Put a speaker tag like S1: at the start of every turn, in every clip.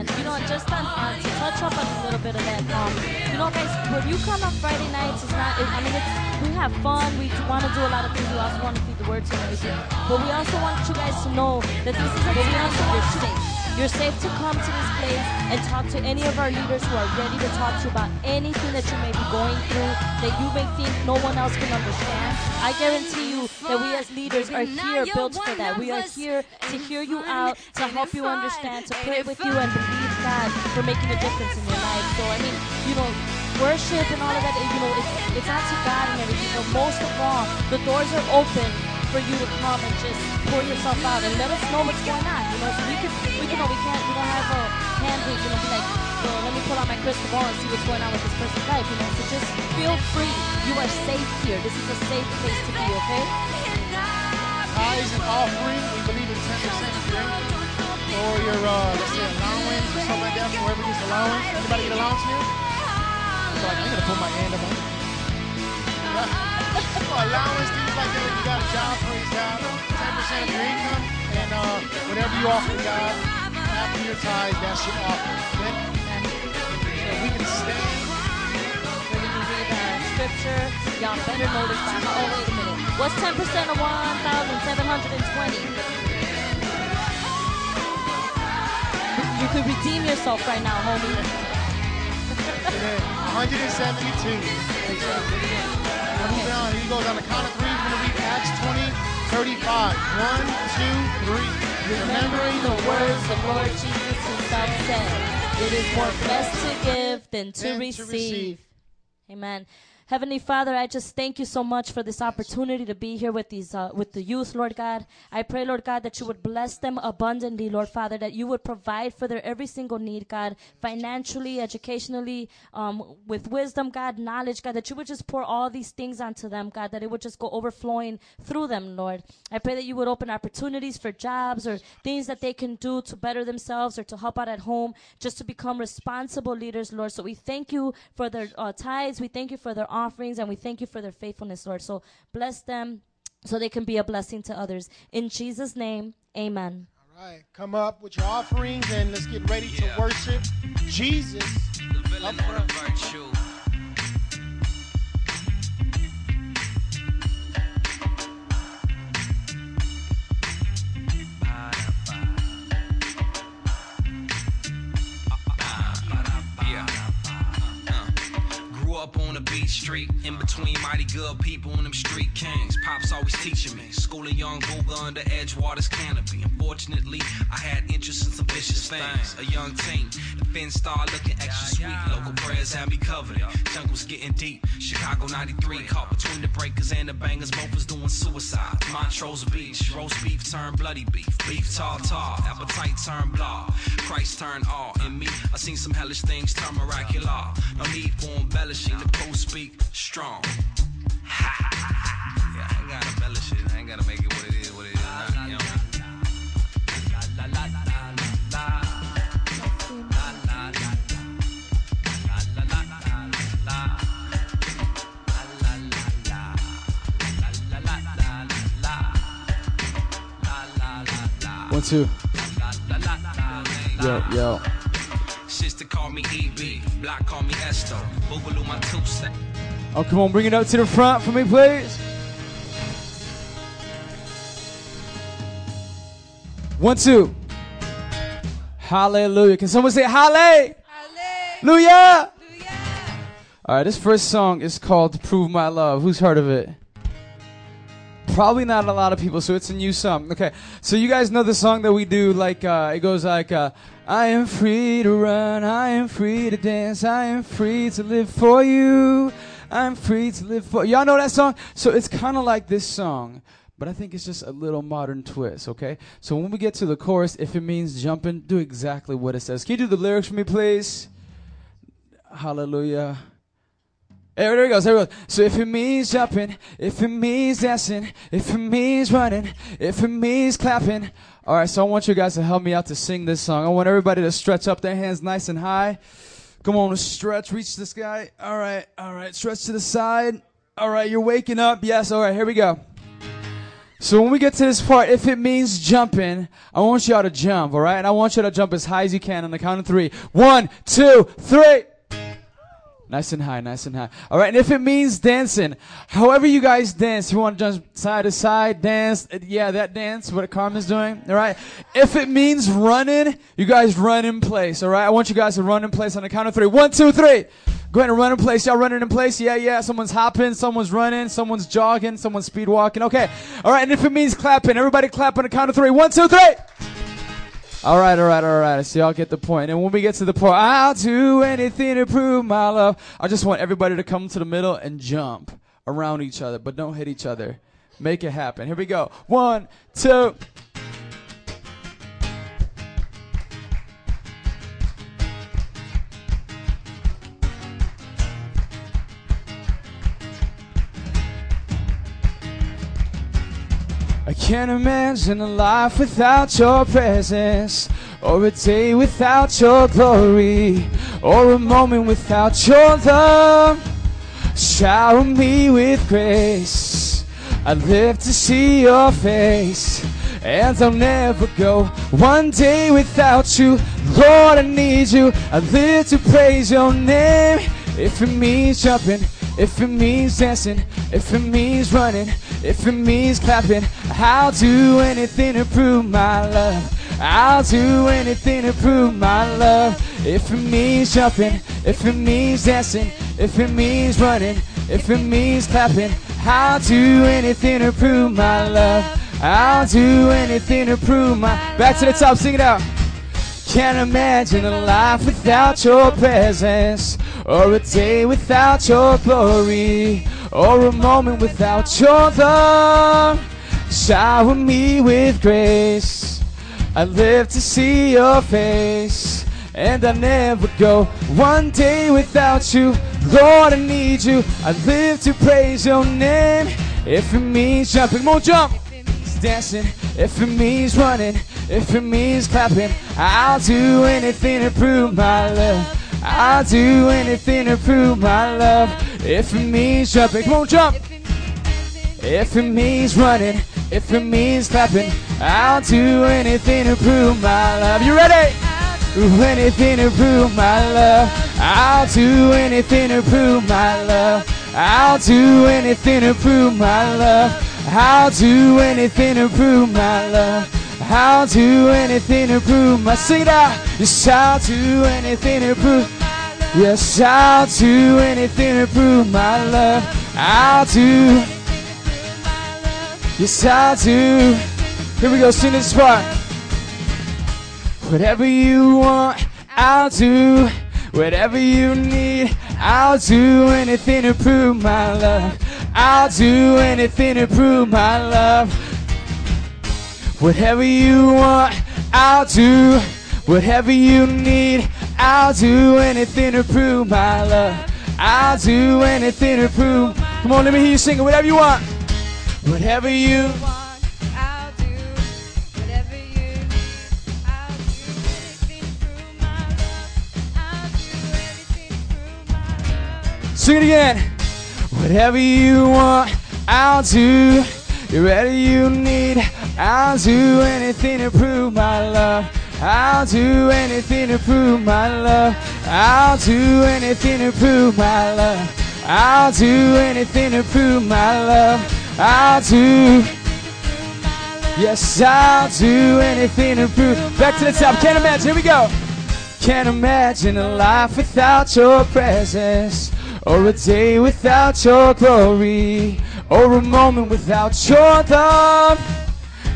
S1: Amen. You know, just on, on to touch up on a little bit of that. Um, you know, guys, when you come on Friday nights, it's not. It, I mean, it's we have fun. We want to do a lot of things. We also want to feed the word to everything. But we also want you guys to know that this is a time you're safe. You're safe to come to this place and talk to any of our leaders who are ready to talk to you about anything that you may be going through that you may think no one else can understand. I guarantee you that we as leaders are here built for that. We are here to hear you out, to help you understand, to pray with you and believe God for making a difference in your life. So I mean, you know, worship and all of that, you know, it's, it's not to God and everything, but most of all, the doors are open for you to come and just pour yourself out and let us know what's going on. You know, so we can, we can know we can't, we don't have a hand you know, be like, well, let me pull out my crystal ball and see what's going on with this person's life. You know, so just feel free. You are safe here. This is a safe place to be. Okay.
S2: Tithes and offering, we believe in 10% of your income or your, uh, let's say, allowance or something like that. Whoever gets allowance, anybody get allowance here? So like, I'm gonna put my hand up on it. allowance, things like that. If you got a job, praise God. 10% of your income, and uh, whatever you offer to God after tithe, that's your. Okay? So we can stand.
S1: We're going to read our scripture. Y'all better know this by. Oh, wait a minute. What's 10% of 1,720? You could redeem yourself right now, homie.
S2: 172. Moving on. Here he goes on the count of three. We're going to read Acts 20, 35. One, two, three.
S1: Remembering the words the Lord Jesus himself said, it is more blessed to give than to,
S2: Than to
S1: receive.
S2: receive.
S1: Amen. Heavenly Father, I just thank you so much for this opportunity to be here with these uh, with the youth, Lord God. I pray, Lord God, that you would bless them abundantly, Lord Father, that you would provide for their every single need, God, financially, educationally, um, with wisdom, God, knowledge, God, that you would just pour all these things onto them, God, that it would just go overflowing through them, Lord. I pray that you would open opportunities for jobs or things that they can do to better themselves or to help out at home, just to become responsible leaders, Lord. So we thank you for their uh, tithes, we thank you for their offerings, and we thank you for their faithfulness, Lord. So bless them so they can be a blessing to others. In Jesus' name, amen.
S2: All right. Come up with your offerings and let's get ready
S3: Yeah.
S2: to worship Jesus.
S3: The villain
S2: Up
S3: or the
S2: front.
S3: virtue. Street, in between mighty good people and them street kings. Pops always teaching me, schooling young Google under Edgewater's canopy. Unfortunately, I had interest in some vicious things. A young teen, the fin star looking extra sweet. Local prayers had me covered. Jungle's getting deep. Chicago 93, caught between the breakers and the bangers. Both was doing suicide. Montrose Beach, roast beef turned bloody beef. Beef tartar, appetite turned blah. Christ turned all. In me, I seen some hellish things turn miraculous. No need for embellishing. The post speak strong. yeah, I ain't gotta. I ain't gotta make it what it is, what it is.
S4: One, two. Yo, yo.
S3: Sister call me EB, Block call me Esto. Boogaloo my two set.
S4: Oh, come on, bring it up to the front for me, please. One, two. Hallelujah. Can someone say hallelujah? Hallelujah. All right, this first song is called Prove My Love. Who's heard of it? Probably not a lot of people, so it's a new song. Okay, so you guys know the song that we do, like, uh, it goes like, uh, I am free to run, I am free to dance, I am free to live for you, I'm free to live for Y'all know that song? So it's kind of like this song, but I think it's just a little modern twist, okay? So when we get to the chorus, if it means jumping, do exactly what it says. Can you do the lyrics for me, please? Hallelujah. There, there goes, there goes. So if it means jumping, if it means dancing, if it means running, if it means clapping. All right, so I want you guys to help me out to sing this song. I want everybody to stretch up their hands nice and high. Come on, stretch, reach this guy. All right, all right, stretch to the side. All right, you're waking up. Yes, all right, here we go. So when we get to this part, if it means jumping, I want y'all to jump, alright? And I want you to jump as high as you can on the count of three. One, two, three. Nice and high, nice and high. Alright, and if it means dancing, however you guys dance, you want to jump side to side, dance, uh, yeah, that dance, what Carmen's doing, alright? If it means running, you guys run in place, alright? I want you guys to run in place on the count of three. One, two, three. Go ahead and run in place. Y'all running in place? Yeah, yeah. Someone's hopping, someone's running, someone's jogging, someone's speed walking. Okay. All right. And if it means clapping, everybody clap on the count of three. One, two, three. All right, all right, all right. I see y'all get the point. And when we get to the part, I'll do anything to prove my love. I just want everybody to come to the middle and jump around each other, but don't hit each other. Make it happen. Here we go. One, two. I can't imagine a life without your presence, or a day without your glory, or a moment without your love. Shower me with grace. I live to see your face, and I'll never go one day without you. Lord, I need you. I live to praise your name. If it means jumping, if it means dancing, if it means running, if it means clapping, I'll do anything to prove my love. I'll do anything to prove my love. If it means jumping, if it means dancing, if it means running, if it means clapping, I'll do anything to prove my love. I'll do anything to prove my. Back to the top, sing it out. Can't imagine a life without your presence, or a day without your glory, or a moment without your love. Shower me with grace. I live to see your face, and I never go one day without you. Lord, I need you. I live to praise your name. If it means jumping, more jump. Dancing, if it means running, if it means clapping, I'll do anything to prove my love. I'll do anything to prove my love. If it means jumping, on, jump. If it means running, if it means clapping, I'll do anything to prove my love. You ready? Anything to prove my love. I'll do anything to prove my love. I'll do anything to prove my love. I'll do anything to prove my love. I'll do anything to prove my out. Yes, I'll do anything to prove. Yes, I'll do anything to prove my love. I'll do. Yes, I'll do. Here we go, sing this part. Whatever you want, I'll do. Whatever you need, I'll do anything to prove my love. I'll do anything to prove my love. Whatever you want, I'll do. Whatever you need, I'll do anything to prove my love. I'll do anything to prove. Come on, let me hear you sing it. Whatever you want. Whatever you
S5: want, I'll do. Whatever you need, I'll do anything to prove my love. I'll do anything to prove my love.
S4: Sing it again. Whatever you want, I'll do. Whatever you need, I'll do anything to prove my love. I'll do anything to prove my love. I'll do anything to prove my love. I'll do anything to prove my love. I'll do. Yes, I'll do anything to prove. Back to the top. Can't imagine. Here we go. Can't imagine a life without your presence, or a day without your glory, or a moment without your love.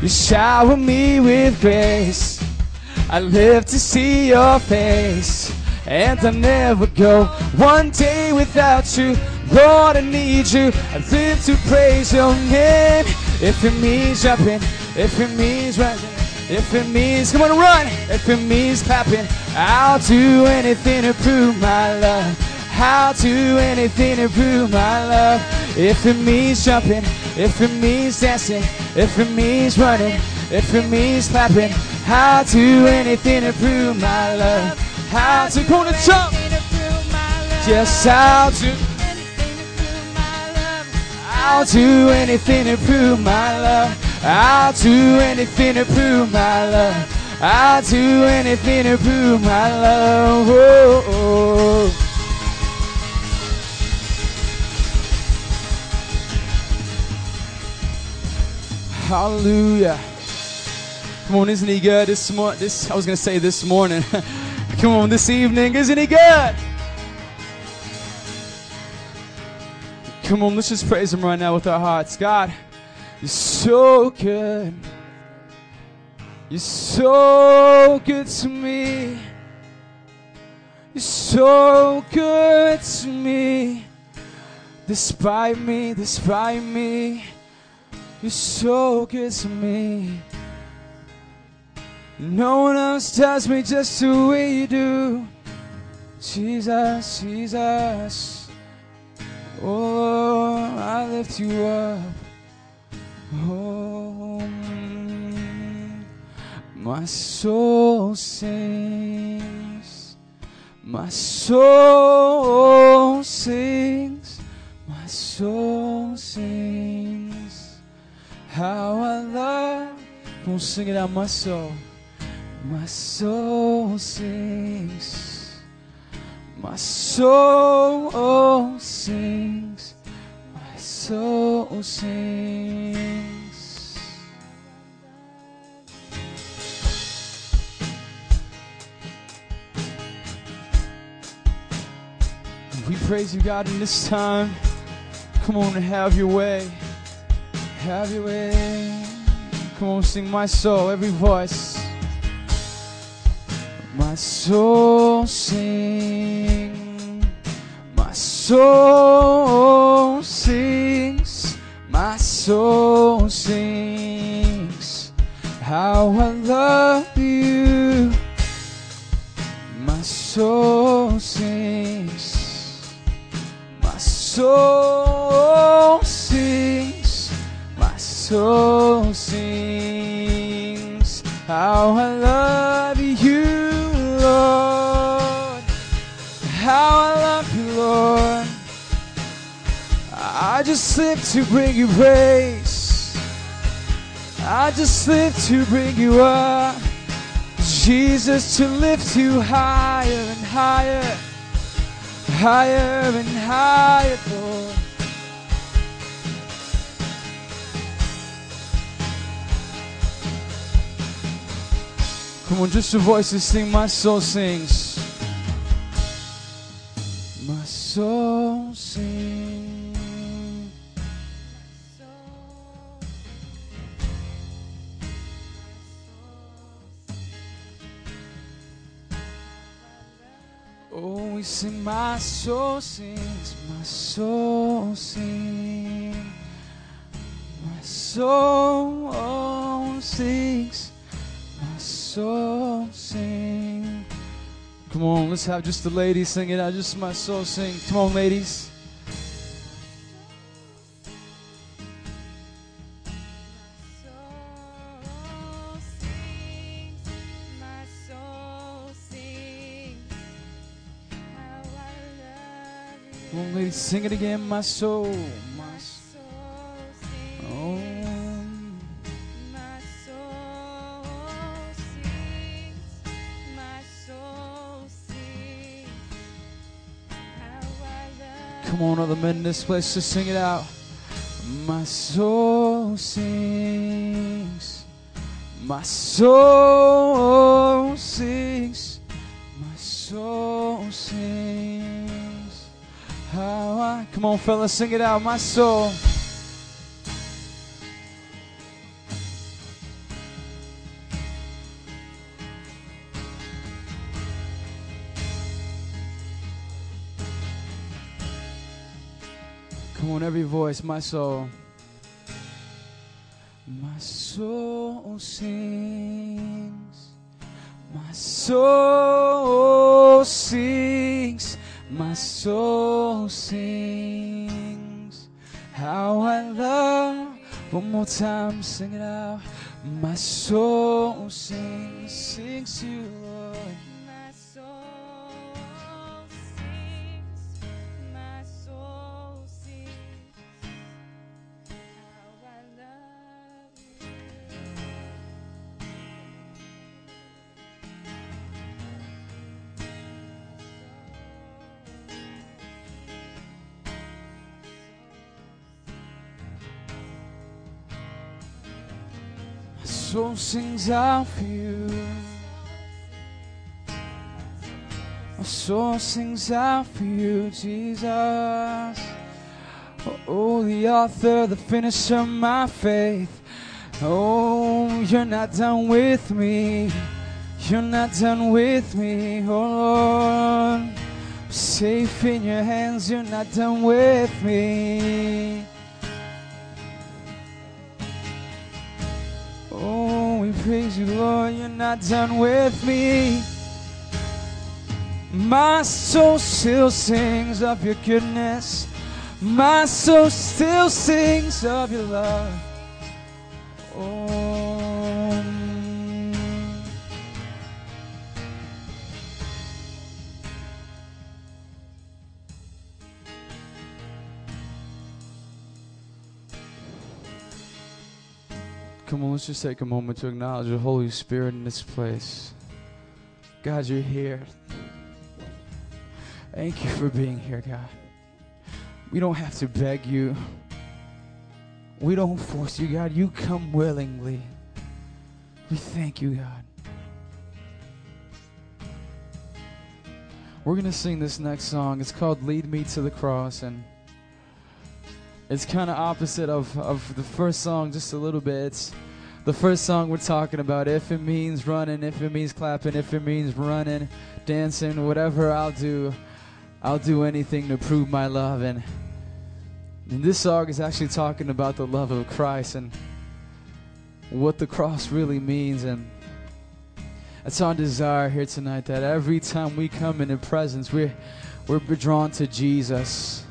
S4: You shower me with grace. I live to see your face, and I'll never go one day without you. Lord, I need you. I live to praise your name. If it means jumping, if it means running, if it means come on run, if it means clapping, I'll do anything to prove my love. I'll do anything to prove my love. If it means jumping, if it means dancing, if it means running, if it means clapping, I'll do anything to prove my love. I'll do go to jump.
S5: To
S4: do.
S5: Anything to prove my love.
S4: I'll do anything to prove my love. I'll do anything to prove my love. I'll do anything to prove my love. Oh, oh. oh. Hallelujah. Come on, isn't he good this morning? This I was gonna say this morning. Come on, this evening, isn't he good? Come on, let's just praise him right now with our hearts. God, you're so good. You're so good to me. You're so good to me. Despite me, despite me, you're so good to me. No one else does me just the way you do. Jesus, Jesus. Oh, Lord, I lift you up. Oh, my soul sings. My soul sings. My soul sings. How I love. Come on, sing it out, my soul. My soul sings. My soul sings. My soul sings. We praise you, God, in this time. Come on and have your way. Have your way. Come on, sing my soul, every voice. My soul sing. My soul sings. My soul sings. How I love you. My soul sings. My soul sings. Soul sings. How I love you, Lord. How I love you, Lord. I just live to bring you praise. I just live to bring you up. Jesus, to lift you higher and higher, higher and higher, Lord. Come on, just your voices sing. My soul sings. My soul sings. Oh, we sing. My soul sings. My soul sings. My soul let's have just the ladies sing it out. Just my soul sing. Come on, ladies. Come on, ladies, sing it again. My soul. Come on, other men in this place, just sing it out. My soul sings. My soul sings. My soul sings. How I come on, fellas, sing it out. My soul. Come on, every voice, my soul. My soul sings. My soul sings. My soul sings. How I love. One more time, sing it out. My soul sings, sings you,
S5: soul sings
S4: for you. My soul sings out for you, Jesus. Oh, the author, the finisher of my faith. Oh, you're not done with me. You're not done with me, oh Lord. Safe in your hands, you're not done with me. Praise you, Lord, you're not done with me. My soul still sings of your goodness. My soul still sings of your love. Oh, Come on, let's just take a moment to acknowledge the Holy Spirit in this place. God, you're here. Thank you for being here, God. We don't have to beg you. We don't force you, God. You come willingly. We thank you, God. We're going to sing this next song. It's called Lead Me to the Cross. And it's kind of opposite of, of the first song, just a little bit. The first song we're talking about. If it means running, if it means clapping, if it means running, dancing, whatever I'll do, I'll do anything to prove my love. And, and this song is actually talking about the love of Christ and what the cross really means. And it's our desire here tonight that every time we come in the presence, we're, we're drawn to Jesus.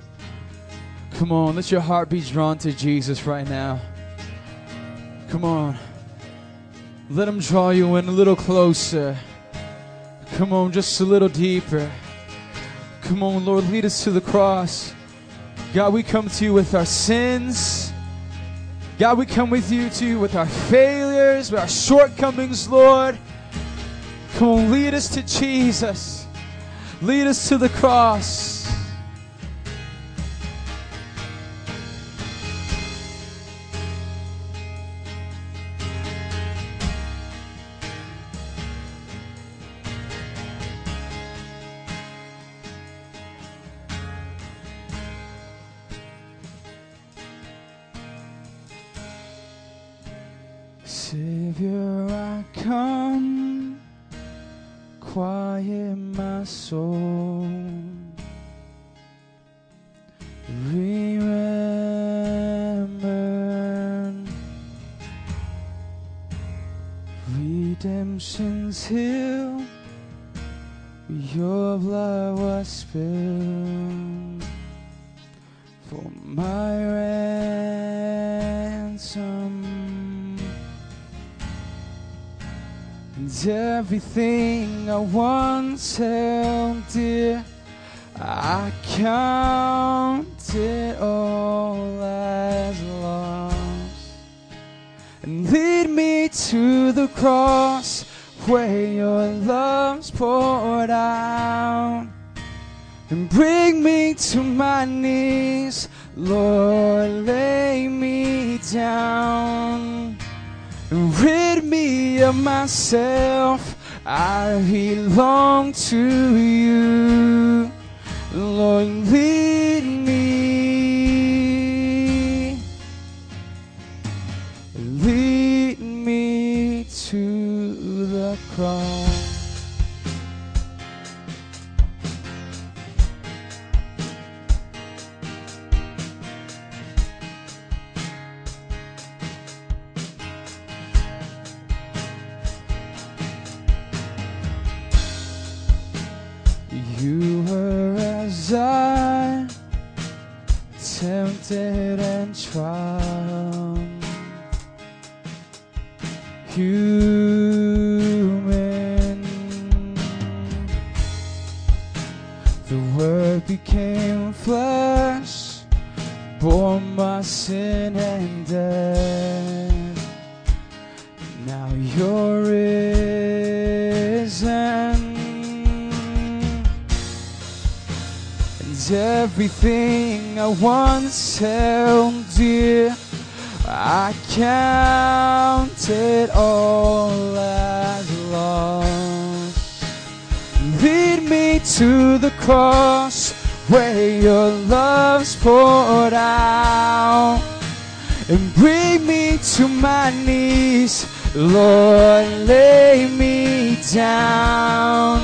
S4: Come on, let your heart be drawn to Jesus right now. Come on. Let him draw you in a little closer. Come on, just a little deeper. Come on, Lord, lead us to the cross. God, we come to you with our sins. God, we come with you to you with our failures, with our shortcomings, Lord. Come on, lead us to Jesus. Lead us to the cross. Hill, your blood was spilled for my ransom. And everything I once held dear, I count it all as lost. And lead me to the cross where your love's poured out. And bring me to my knees, Lord, lay me down. And rid me of myself, I belong to you. Lord, lead me. You were as I tempted and tried. Human, became flesh, bore my sin and death. Now you're risen. And everything I once held dear, I count it all as loss. Lead me to the cross where your love's poured out. And bring me to my knees, Lord, lay me down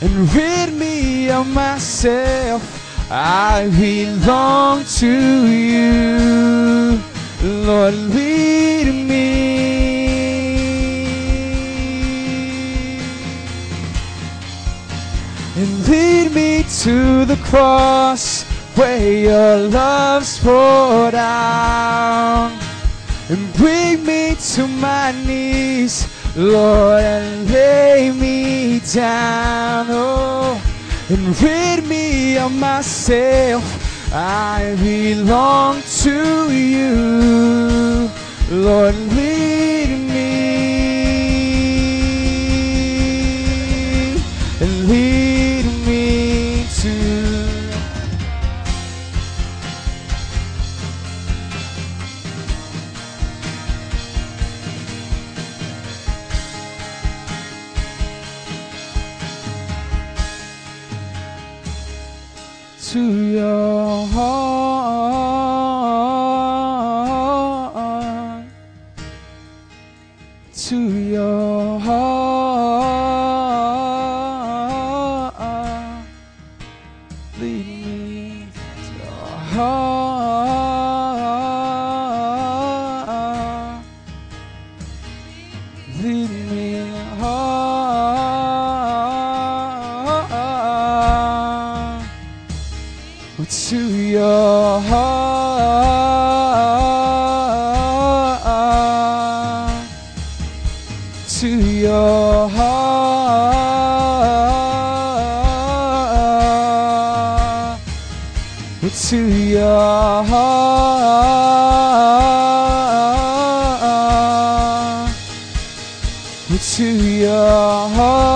S4: and rid me of myself. I belong to you, Lord, lead me and lead me to the cross where your love's poured out. And bring me to my knees, Lord, and lay me down, oh, and rid me of myself. I belong to you, Lord, lead to to your heart, to your heart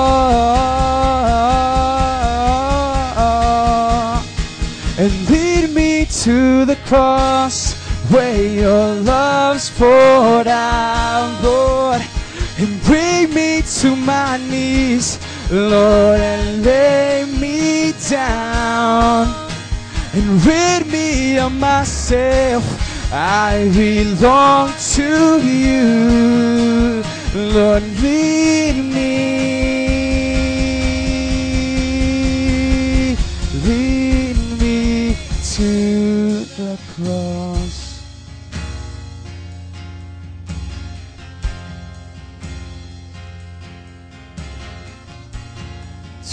S4: and lead me to the cross where your love's poured out, Lord, and bring me to my knees, Lord, and lay me down rid me of myself. I belong to you, Lord, lead me, lead me to the cross.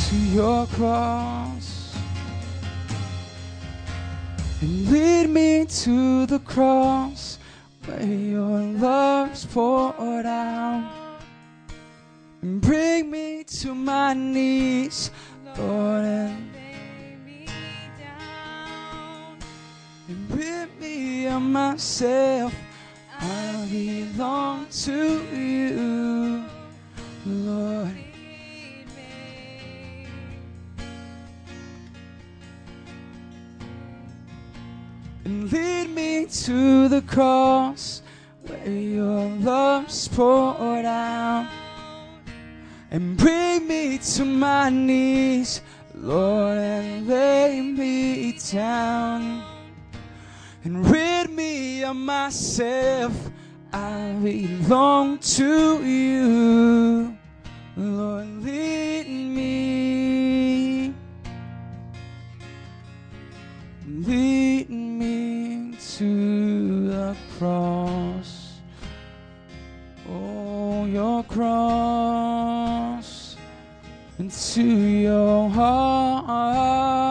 S4: To your cross lead me to the cross where your love's poured out and bring me to my knees, Lord, and, lay me down. and me of myself. I belong to you, Lord. And lead me to the cross where your love's poured out and bring me to my knees, Lord, and lay me down and rid me of myself. I belong to you, Lord, lead me. Lead me to the cross. Oh, your cross. And to your heart.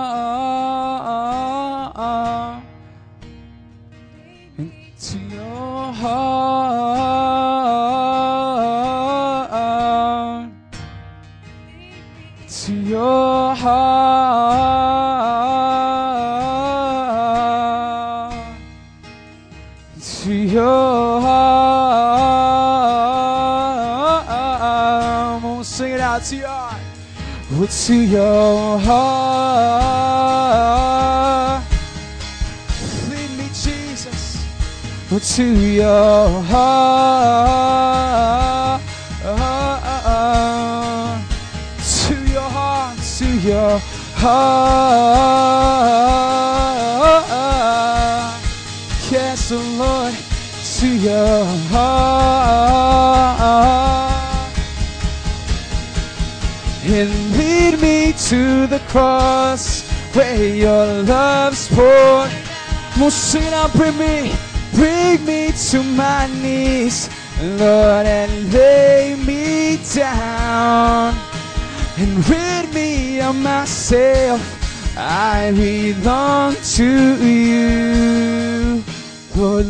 S4: Oh, to your heart. Lead me, Jesus. to your heart. To your heart, to your heart. To the cross where your love's poured. Musina, bring me, bring me to my knees, Lord, and lay me down and rid me of myself. I belong to you, Lord,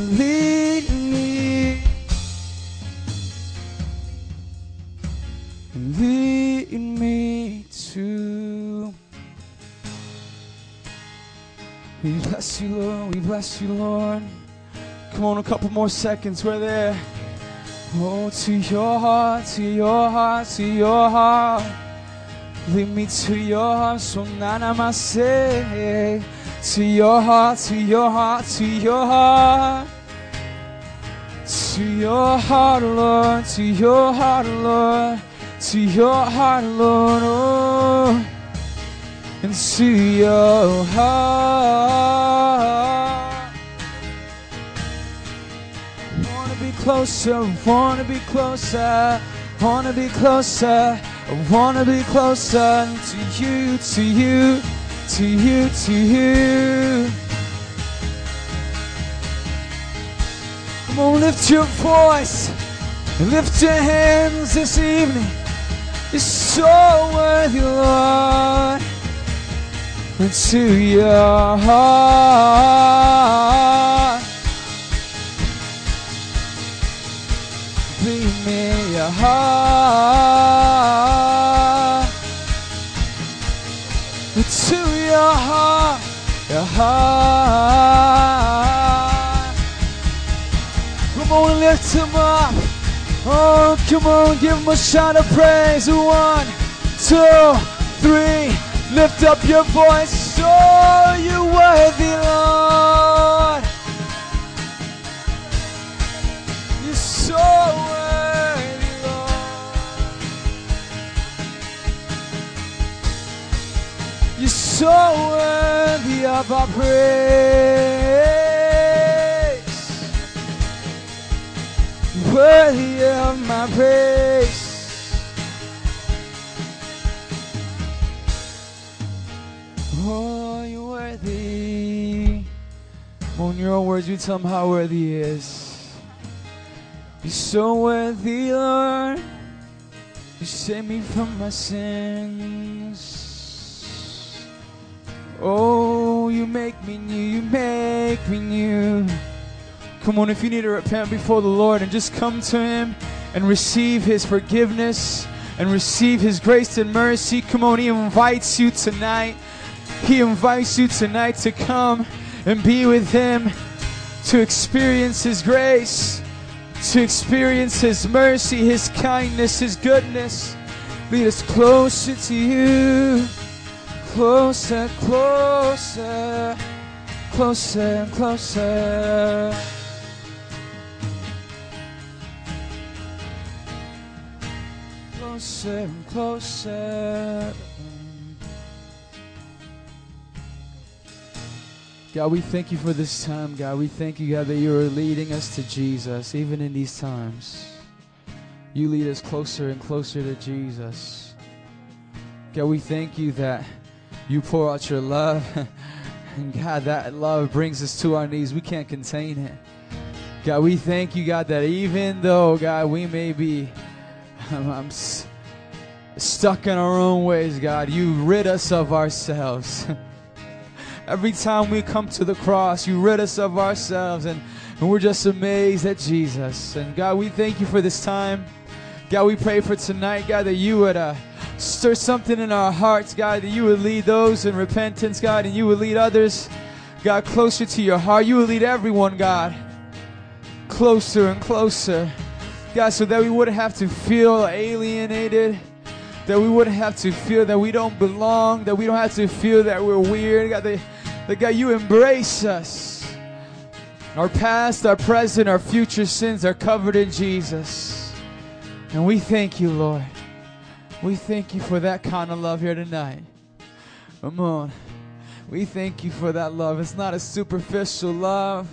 S4: bless you, Lord. Come on, a couple more seconds. We're there. Oh, to your heart, to your heart, to your heart. Lead me to your heart, so say. To your heart, to your heart, to your heart. To your heart, Lord, to your heart, Lord, to your heart, Lord, oh, and to your heart. Closer, wanna be closer, wanna be closer, wanna be closer to you, to you, to you, to you. Come on, lift your voice, lift your hands this evening. You're so worthy, Lord. And to your heart. Heart. To your heart, your heart. Come on, lift him up. Oh, come on, give him a shout of praise. One, two, three. Lift up your voice. Oh, you worthy, Lord. You're so worthy, so worthy of our praise. Worthy of my praise. Oh, you're worthy. On your own words, you tell him how worthy he is. You're so worthy, Lord. You save me from my sins. Oh, you make me new, you make me new. Come on, if you need to repent before the Lord and just come to Him and receive His forgiveness and receive His grace and mercy, come on, He invites you tonight. He invites you tonight to come and be with Him, to experience His grace, to experience His mercy, His kindness, His goodness. Lead us closer to you, closer, closer, closer and closer. Closer and closer. God, we thank you for this time, God. We thank you, God, that you are leading us to Jesus, even in these times. You lead us closer and closer to Jesus. God, we thank you that you pour out your love. And God, that love brings us to our knees. We can't contain it. God, we thank you, God, that even though, God, we may be I'm s- stuck in our own ways, God, you rid us of ourselves. Every time we come to the cross, you rid us of ourselves, and, and we're just amazed at Jesus. And God, we thank you for this time. God, we pray for tonight, God, that you would uh, stir something in our hearts, God, that you would lead those in repentance, God, and you would lead others, God, closer to your heart. You would lead everyone, God, closer and closer, God, so that we wouldn't have to feel alienated, that we wouldn't have to feel that we don't belong, that we don't have to feel that we're weird, God, that, that God, you embrace us. Our past, our present, our future sins are covered in Jesus. And we thank you, Lord. We thank you for that kind of love here tonight. Come on. We thank you for that love. It's not a superficial love.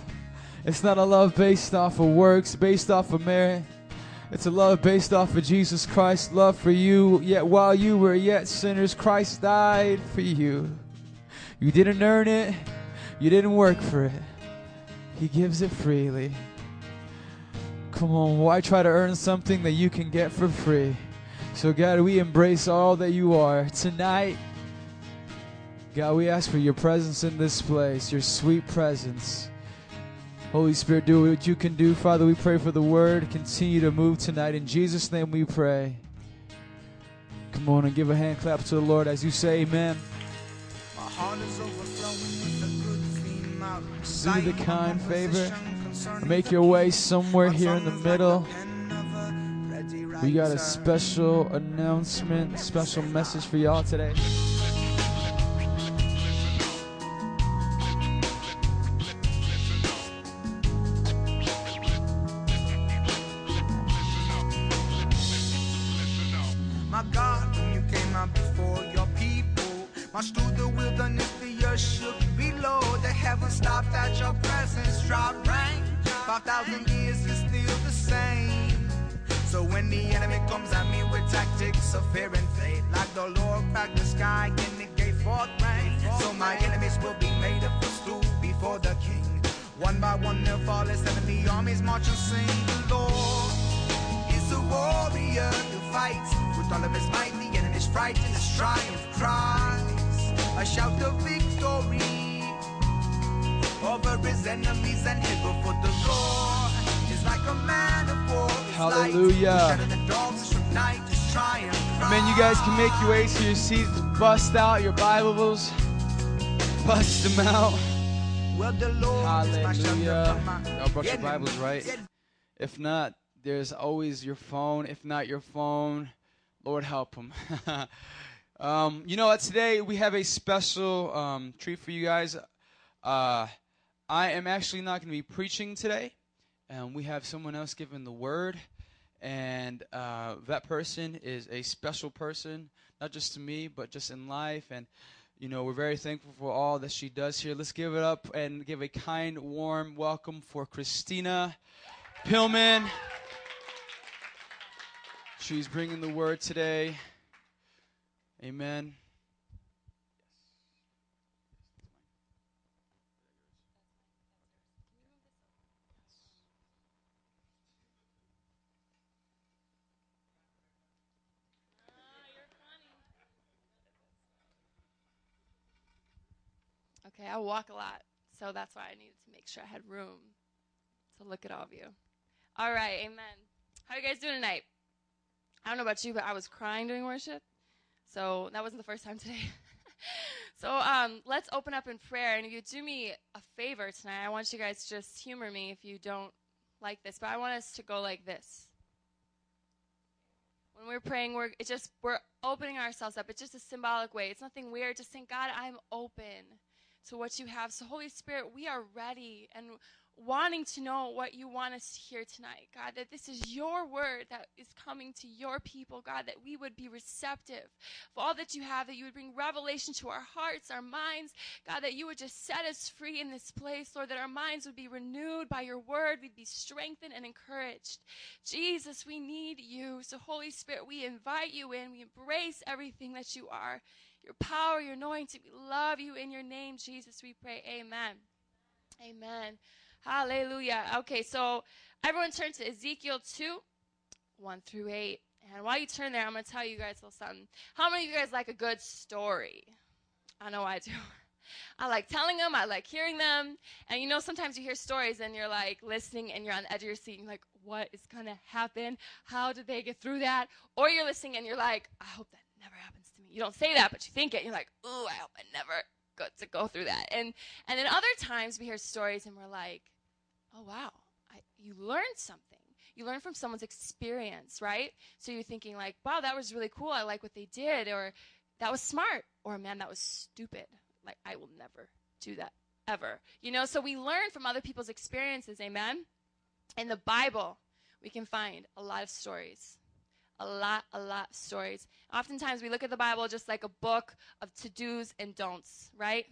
S4: It's not a love based off of works, based off of merit. It's a love based off of Jesus Christ's love for you. Yet while you were yet sinners, Christ died for you. You didn't earn it, you didn't work for it. He gives it freely. Come on, why try to earn something that you can get for free? So, God, we embrace all that you are tonight. God, we ask for your presence in this place, your sweet presence. Holy Spirit, do what you can do. Father, we pray for the word. Continue to move tonight. In Jesus' name we pray. Come on and give a hand clap to the Lord as you say amen.
S6: My heart is overflowing with a good theme out.
S4: Do the kind favor. Make your way somewhere here in the middle. We got a special announcement, special message for y'all today. Make your way to your seats. Bust out your Bibles. Bust them out.
S6: Well, the Lord is my shelter
S4: Hallelujah. Y'all brought your. Bibles, right? If not, there's always your phone. If not your phone, Lord help them. um, you know what? Today we have a special um, treat for you guys. Uh, I am actually not going to be preaching today. Um, we have someone else giving the word. And uh, that person is a special person, not just to me, but just in life. And you know, we're very thankful for all that she does here. Let's give it up and give a kind, warm welcome for Christina Pillman. She's bringing the word today. Amen.
S7: Okay, I walk a lot, so that's why I needed to make sure I had room to look at all of you. All right, amen. How are you guys doing tonight? I don't know about you, but I was crying during worship, so that wasn't the first time today. so um, let's open up in prayer, and if you do me a favor tonight, I want you guys to just humor me if you don't like this, but I want us to go like this. When we're praying, we're it just we're opening ourselves up. It's just a symbolic way. It's nothing weird. Just saying, God, I'm open to what you have. So, Holy Spirit, we are ready and wanting to know what you want us to hear tonight, God, that this is your word that is coming to your people, God, that we would be receptive of all that you have, that you would bring revelation to our hearts, our minds, God, that you would just set us free in this place, Lord, that our minds would be renewed by your word, we'd be strengthened and encouraged. Jesus, we need you. So, Holy Spirit, we invite you in, we embrace everything that you are your power, your anointing. We love you in your name, Jesus. We pray. Amen. Amen. Hallelujah. Okay, so everyone turn to Ezekiel 2, 1 through 8. And while you turn there, I'm going to tell you guys a little something. How many of you guys like a good story? I know I do. I like telling them, I like hearing them. And you know, sometimes you hear stories and you're like listening and you're on the edge of your seat and you're like, what is going to happen? How did they get through that? Or you're listening and you're like, I hope that never happens. You don't say that, but you think it. You're like, ooh, I hope I never got to go through that. And and then other times we hear stories and we're like, oh wow, I, you learned something. You learn from someone's experience, right? So you're thinking like, wow, that was really cool. I like what they did, or that was smart, or man, that was stupid. Like I will never do that ever. You know, so we learn from other people's experiences, amen? In the Bible, we can find a lot of stories. A lot, a lot of stories. Oftentimes we look at the Bible just like a book of to do's and don'ts, right?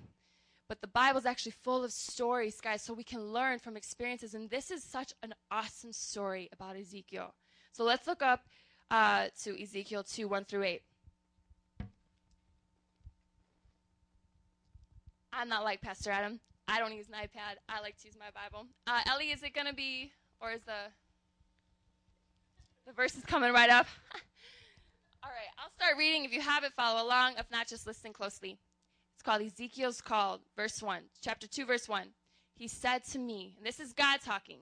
S7: But the Bible's actually full of stories, guys, so we can learn from experiences. And this is such an awesome story about Ezekiel. So let's look up uh, to Ezekiel 2 1 through 8. I'm not like Pastor Adam. I don't use an iPad. I like to use my Bible. Uh, Ellie, is it going to be, or is the the verse is coming right up? All right, I'll start reading. If you have it, follow along. If not, just listen closely. It's called Ezekiel's Called, verse 1, chapter 2, verse 1. He said to me, and this is God talking.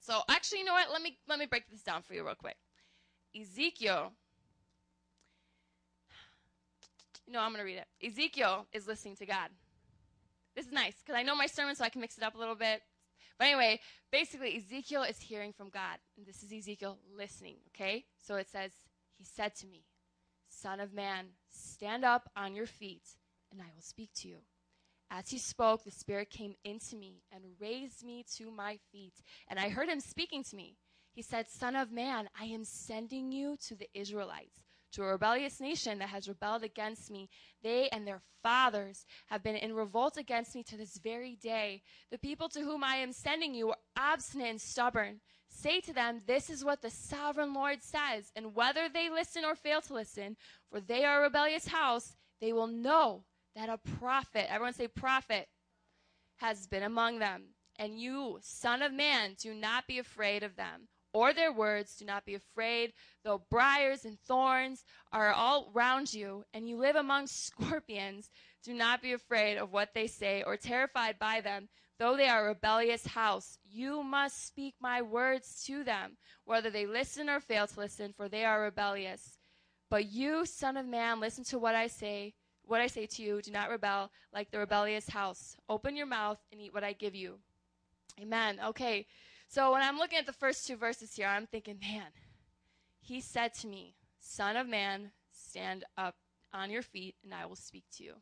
S7: So actually, you know what? Let me let me break this down for you real quick. Ezekiel. No, I'm to read it. Ezekiel is listening to God. This is nice because I know my sermon, so I can mix it up a little bit. But anyway, basically, Ezekiel is hearing from God. And this is Ezekiel listening, okay? So it says, He said to me, Son of man, stand up on your feet, and I will speak to you. As he spoke, the Spirit came into me and raised me to my feet. And I heard him speaking to me. He said, Son of man, I am sending you to the Israelites, to a rebellious nation that has rebelled against me. They and their fathers have been in revolt against me to this very day. The people to whom I am sending you are obstinate and stubborn. Say to them, This is what the sovereign Lord says. And whether they listen or fail to listen, for they are a rebellious house, they will know that a prophet, everyone say prophet, has been among them. And you, son of man, do not be afraid of them or their words. Do not be afraid, though briars and thorns are all round you, and you live among scorpions. Do not be afraid of what they say or terrified by them, though they are a rebellious house. You must speak my words to them, whether they listen or fail to listen, for they are rebellious. But you, son of man, listen to what I say. What I say to you, do not rebel like the rebellious house. Open your mouth and eat what I give you. Amen. Okay. So when I'm looking at the first two verses here, I'm thinking, man, he said to me, Son of man, stand up on your feet and I will speak to you.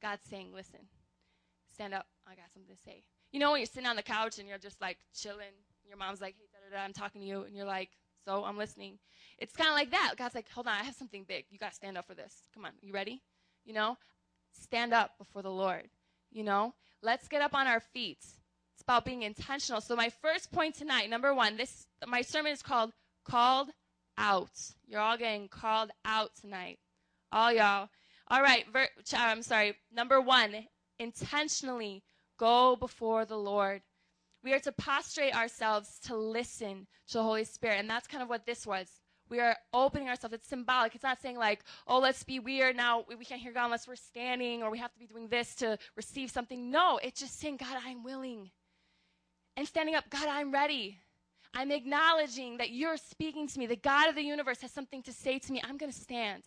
S7: God's saying, listen, stand up. I got something to say. You know, when you're sitting on the couch and you're just like chilling, your mom's like, hey, da da da, I'm talking to you, and you're like, so I'm listening. It's kind of like that. God's like, hold on, I have something big. You got to stand up for this. Come on, you ready? You know, stand up before the Lord. You know, let's get up on our feet. About being intentional. So my first point tonight, number one, this my sermon is called "Called Out." You're all getting called out tonight, all y'all. All right, ver- uh, I'm sorry. Number one, intentionally go before the Lord. We are to prostrate ourselves to listen to the Holy Spirit, and that's kind of what this was. We are opening ourselves. It's symbolic. It's not saying like, oh, let's be weird now. We can't hear God unless we're standing, or we have to be doing this to receive something. No, it's just saying, God, I'm willing and standing up, God, I'm ready. I'm acknowledging that you're speaking to me. The God of the universe has something to say to me. I'm going to stand.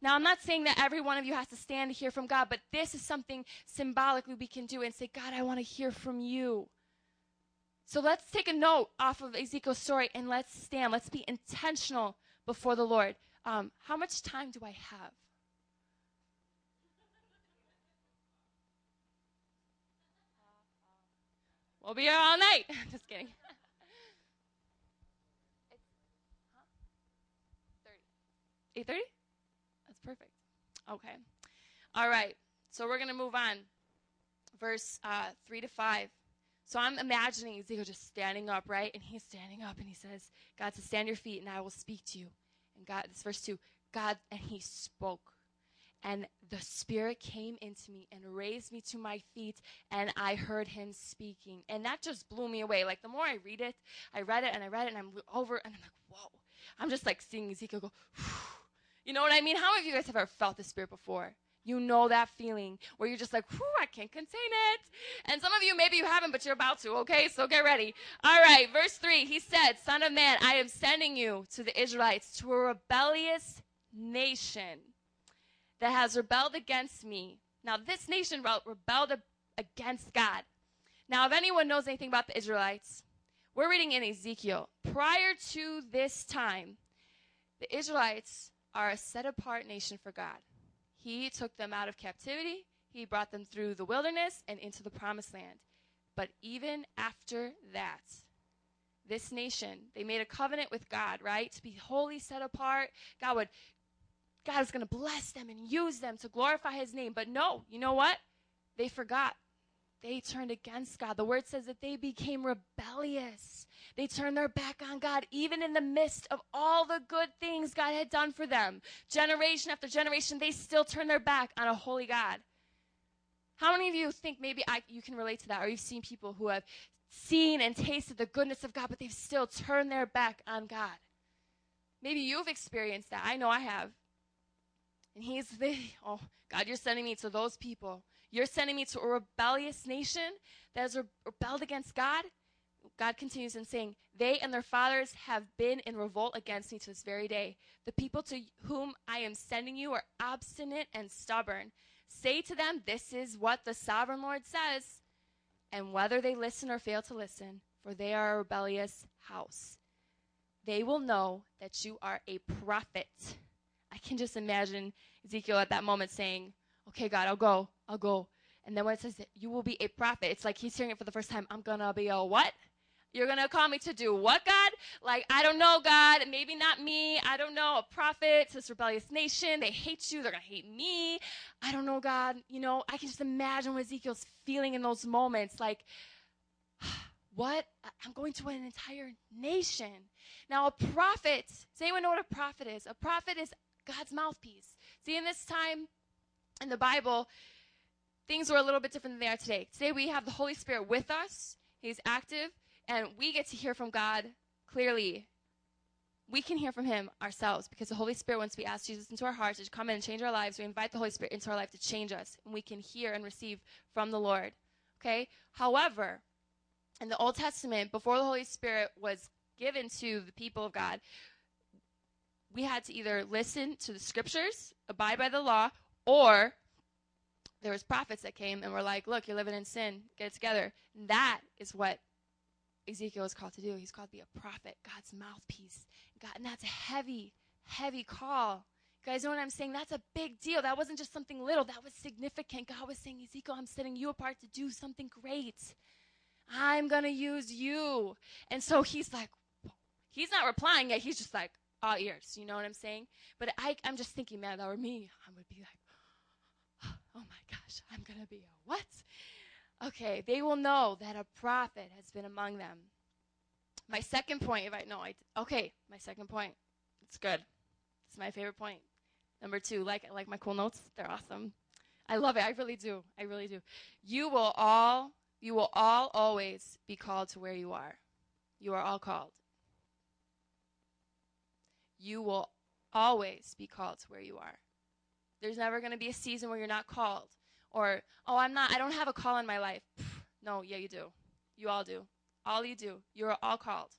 S7: Now, I'm not saying that every one of you has to stand to hear from God, but this is something symbolically we can do and say, God, I want to hear from you. So let's take a note off of Ezekiel's story and let's stand. Let's be intentional before the Lord. Um, how much time do I have? We'll be here all night. Just kidding. 30. 8.30? That's perfect. Okay. All right. So we're to move on. Verse uh, 3 to 5. So I'm imagining Ezekiel just standing up, right? And he's standing up and he says, God says, stand your feet and I will speak to you. And God, this verse 2, God, and he spoke. And the Spirit came into me and raised me to my feet, and I heard him speaking. And that just blew me away. Like, the more I read it, I read it and I read it, and I'm over, and I'm like, whoa. I'm just like seeing Ezekiel go, you know what I mean? How many of you guys have ever felt the Spirit before? You know that feeling where you're just like, whew, I can't contain it. And some of you, maybe you haven't, but you're about to, okay? So get ready. All right, verse 3, he said, Son of man, I am sending you to the Israelites, to a rebellious nation that has rebelled against me. Now, this nation rebelled against God. Now, if anyone knows anything about the Israelites, we're reading in Ezekiel. Prior to this time, the Israelites are a set apart nation for God. He took them out of captivity. He brought them through the wilderness and into the promised land. But even after that, this nation, they made a covenant with God, right? To be wholly set apart. God would God was going to bless them and use them to glorify his name. But no, you know what? They forgot. They turned against God. The word says that they became rebellious. They turned their back on God, even in the midst of all the good things God had done for them. Generation after generation, they still turned their back on a holy God. How many of you think maybe I, you can relate to that, or you've seen people who have seen and tasted the goodness of God, but they've still turned their back on God? Maybe you've experienced that. I know I have. And he's the, oh, God, you're sending me to those people. You're sending me to a rebellious nation that has re- rebelled against God. God continues in saying, They and their fathers have been in revolt against me to this very day. The people to whom I am sending you are obstinate and stubborn. Say to them, This is what the sovereign Lord says. And whether they listen or fail to listen, for they are a rebellious house, they will know that you are a prophet. I can just imagine Ezekiel at that moment saying, Okay, God, I'll go, I'll go. And then when it says you will be a prophet, it's like he's hearing it for the first time. I'm gonna be a what? You're gonna call me to do what, God? Like, I don't know, God. Maybe not me. I don't know. A prophet to this rebellious nation. They hate you. They're gonna hate me. I don't know, God. You know, I can just imagine what Ezekiel's feeling in those moments. Like, what? I'm going to an entire nation. Now, a prophet, does anyone know what a prophet is? A prophet is God's mouthpiece. See, in this time in the Bible, things were a little bit different than they are today. Today we have the Holy Spirit with us, He's active, and we get to hear from God clearly. We can hear from Him ourselves because the Holy Spirit, once we ask Jesus into our hearts to come in and change our lives, we invite the Holy Spirit into our life to change us, and we can hear and receive from the Lord. Okay? However, in the Old Testament, before the Holy Spirit was given to the people of God, we had to either listen to the scriptures, abide by the law, or there was prophets that came and were like, "Look, you're living in sin. Get it together." And that is what Ezekiel is called to do. He's called to be a prophet, God's mouthpiece. God, and that's a heavy, heavy call. You guys know what I'm saying? That's a big deal. That wasn't just something little. That was significant. God was saying, Ezekiel, I'm setting you apart to do something great. I'm gonna use you. And so he's like, he's not replying yet. He's just like, all ears. You know what I'm saying? But I, I'm just thinking, man, if that were me, I would be like, oh my gosh, I'm going to be a what? Okay, they will know that a prophet has been among them. My second point, if I know, I okay. My second point, it's good. It's my favorite point. Number two, like like my cool notes, they're awesome. I love it. I really do. I really do. You will all, you will all always be called to where you are. You are all called you will always be called to where you are. There's never going to be a season where you're not called. Or, oh, I'm not, I don't have a call in my life. Pff, no, yeah, you do. You all do. All you do. You're all called.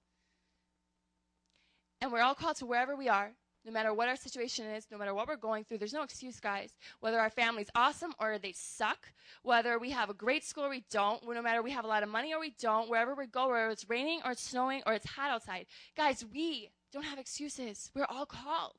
S7: And we're all called to wherever we are, no matter what our situation is, no matter what we're going through. There's no excuse, guys. Whether our family's awesome or they suck, whether we have a great school or we don't, no matter we have a lot of money or we don't, wherever we go, whether it's raining or it's snowing or it's hot outside. Guys, we don't have excuses. We're all called.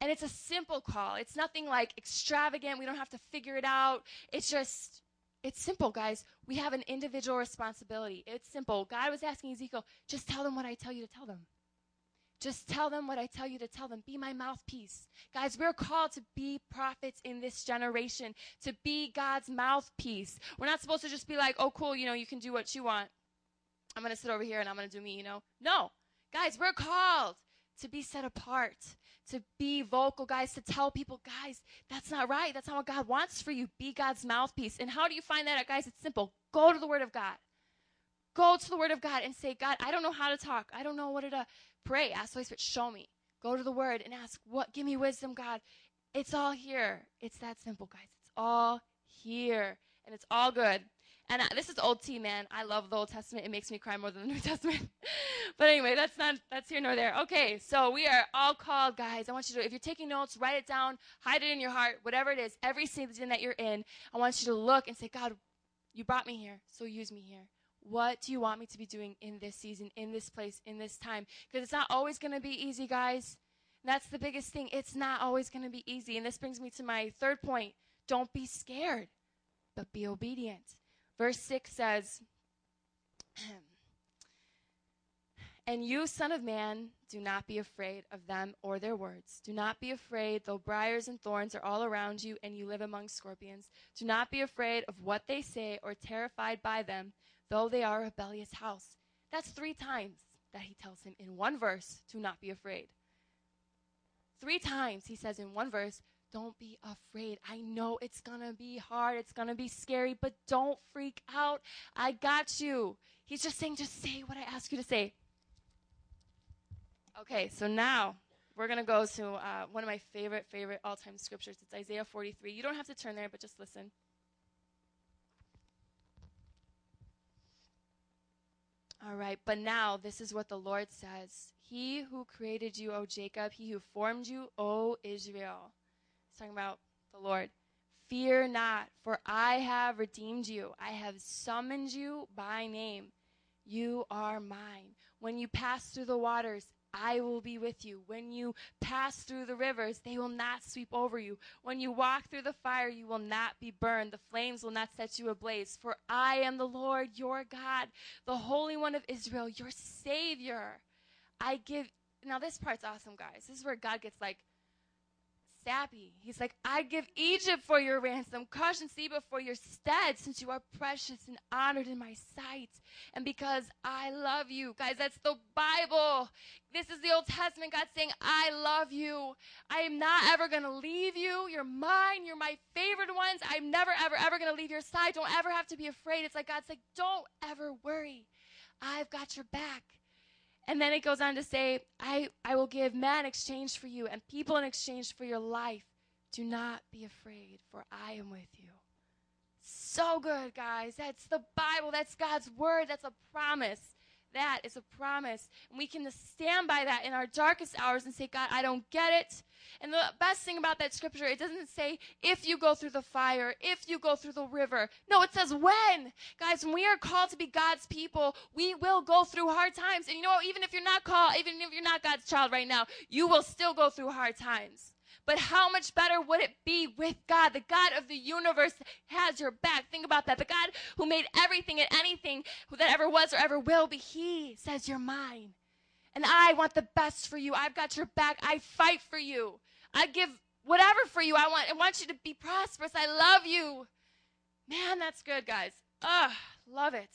S7: And it's a simple call. It's nothing like extravagant. We don't have to figure it out. It's just, it's simple, guys. We have an individual responsibility. It's simple. God was asking Ezekiel, just tell them what I tell you to tell them. Just tell them what I tell you to tell them. Be my mouthpiece. Guys, we're called to be prophets in this generation, to be God's mouthpiece. We're not supposed to just be like, oh, cool, you know, you can do what you want. I'm going to sit over here and I'm going to do me, you know. No. Guys, we're called to be set apart, to be vocal, guys, to tell people, guys, that's not right. That's not what God wants for you. Be God's mouthpiece. And how do you find that out, guys? It's simple. Go to the Word of God. Go to the Word of God and say, God, I don't know how to talk. I don't know what to pray. Ask the Holy Spirit, show me. Go to the Word and ask, what? Give me wisdom, God. It's all here. It's that simple, guys. It's all here, and it's all good. And uh, this is old tea, man. I love the Old Testament. It makes me cry more than the New Testament. but anyway, that's not that's here nor there. Okay, so we are all called, guys. I want you to, if you're taking notes, write it down, hide it in your heart, whatever it is. Every season that you're in, I want you to look and say, God, you brought me here, so use me here. What do you want me to be doing in this season, in this place, in this time? Because it's not always going to be easy, guys. That's the biggest thing. It's not always going to be easy. And this brings me to my third point. Don't be scared. but be obedient. Verse 6 says, And you, Son of Man, do not be afraid of them or their words. Do not be afraid, though briars and thorns are all around you and you live among scorpions. Do not be afraid of what they say or terrified by them, though they are a rebellious house. That's three times that he tells him in one verse to not be afraid. Three times he says in one verse, don't be afraid. I know it's going to be hard. It's going to be scary, but don't freak out. I got you. He's just saying, just say what I ask you to say. Okay, so now we're going to go to uh, one of my favorite, favorite all time scriptures. It's Isaiah 43. You don't have to turn there, but just listen. All right, but now this is what the Lord says He who created you, O Jacob, he who formed you, O Israel. Talking about the Lord. Fear not, for I have redeemed you. I have summoned you by name. You are mine. When you pass through the waters, I will be with you. When you pass through the rivers, they will not sweep over you. When you walk through the fire, you will not be burned. The flames will not set you ablaze. For I am the Lord your God, the Holy One of Israel, your Savior. I give. Now, this part's awesome, guys. This is where God gets like sappy. He's like, I give Egypt for your ransom, Cush and Seba for your stead, since you are precious and honored in my sight. And because I love you. Guys, that's the Bible. This is the Old Testament. God saying, I love you. I am not ever going to leave you. You're mine. You're my favorite ones. I'm never, ever, ever going to leave your side. Don't ever have to be afraid. It's like God's like, don't ever worry. I've got your back. And then it goes on to say, I, I will give men in exchange for you and people in exchange for your life. Do not be afraid, for I am with you. So good, guys. That's the Bible. That's God's word. That's a promise. That is a promise. And we can stand by that in our darkest hours and say, God, I don't get it. And the best thing about that scripture, it doesn't say if you go through the fire, if you go through the river. No, it says when. Guys, when we are called to be God's people, we will go through hard times. And you know? Even if you're not called, even if you're not God's child right now, you will still go through hard times. But how much better would it be with God? The God of the universe has your back. Think about that. The God who made everything and anything that ever was or ever will be, He says, You're mine. And I want the best for you. I've got your back. I fight for you. I give whatever for you. I want I want you to be prosperous. I love you. Man, that's good, guys. Ugh, love it.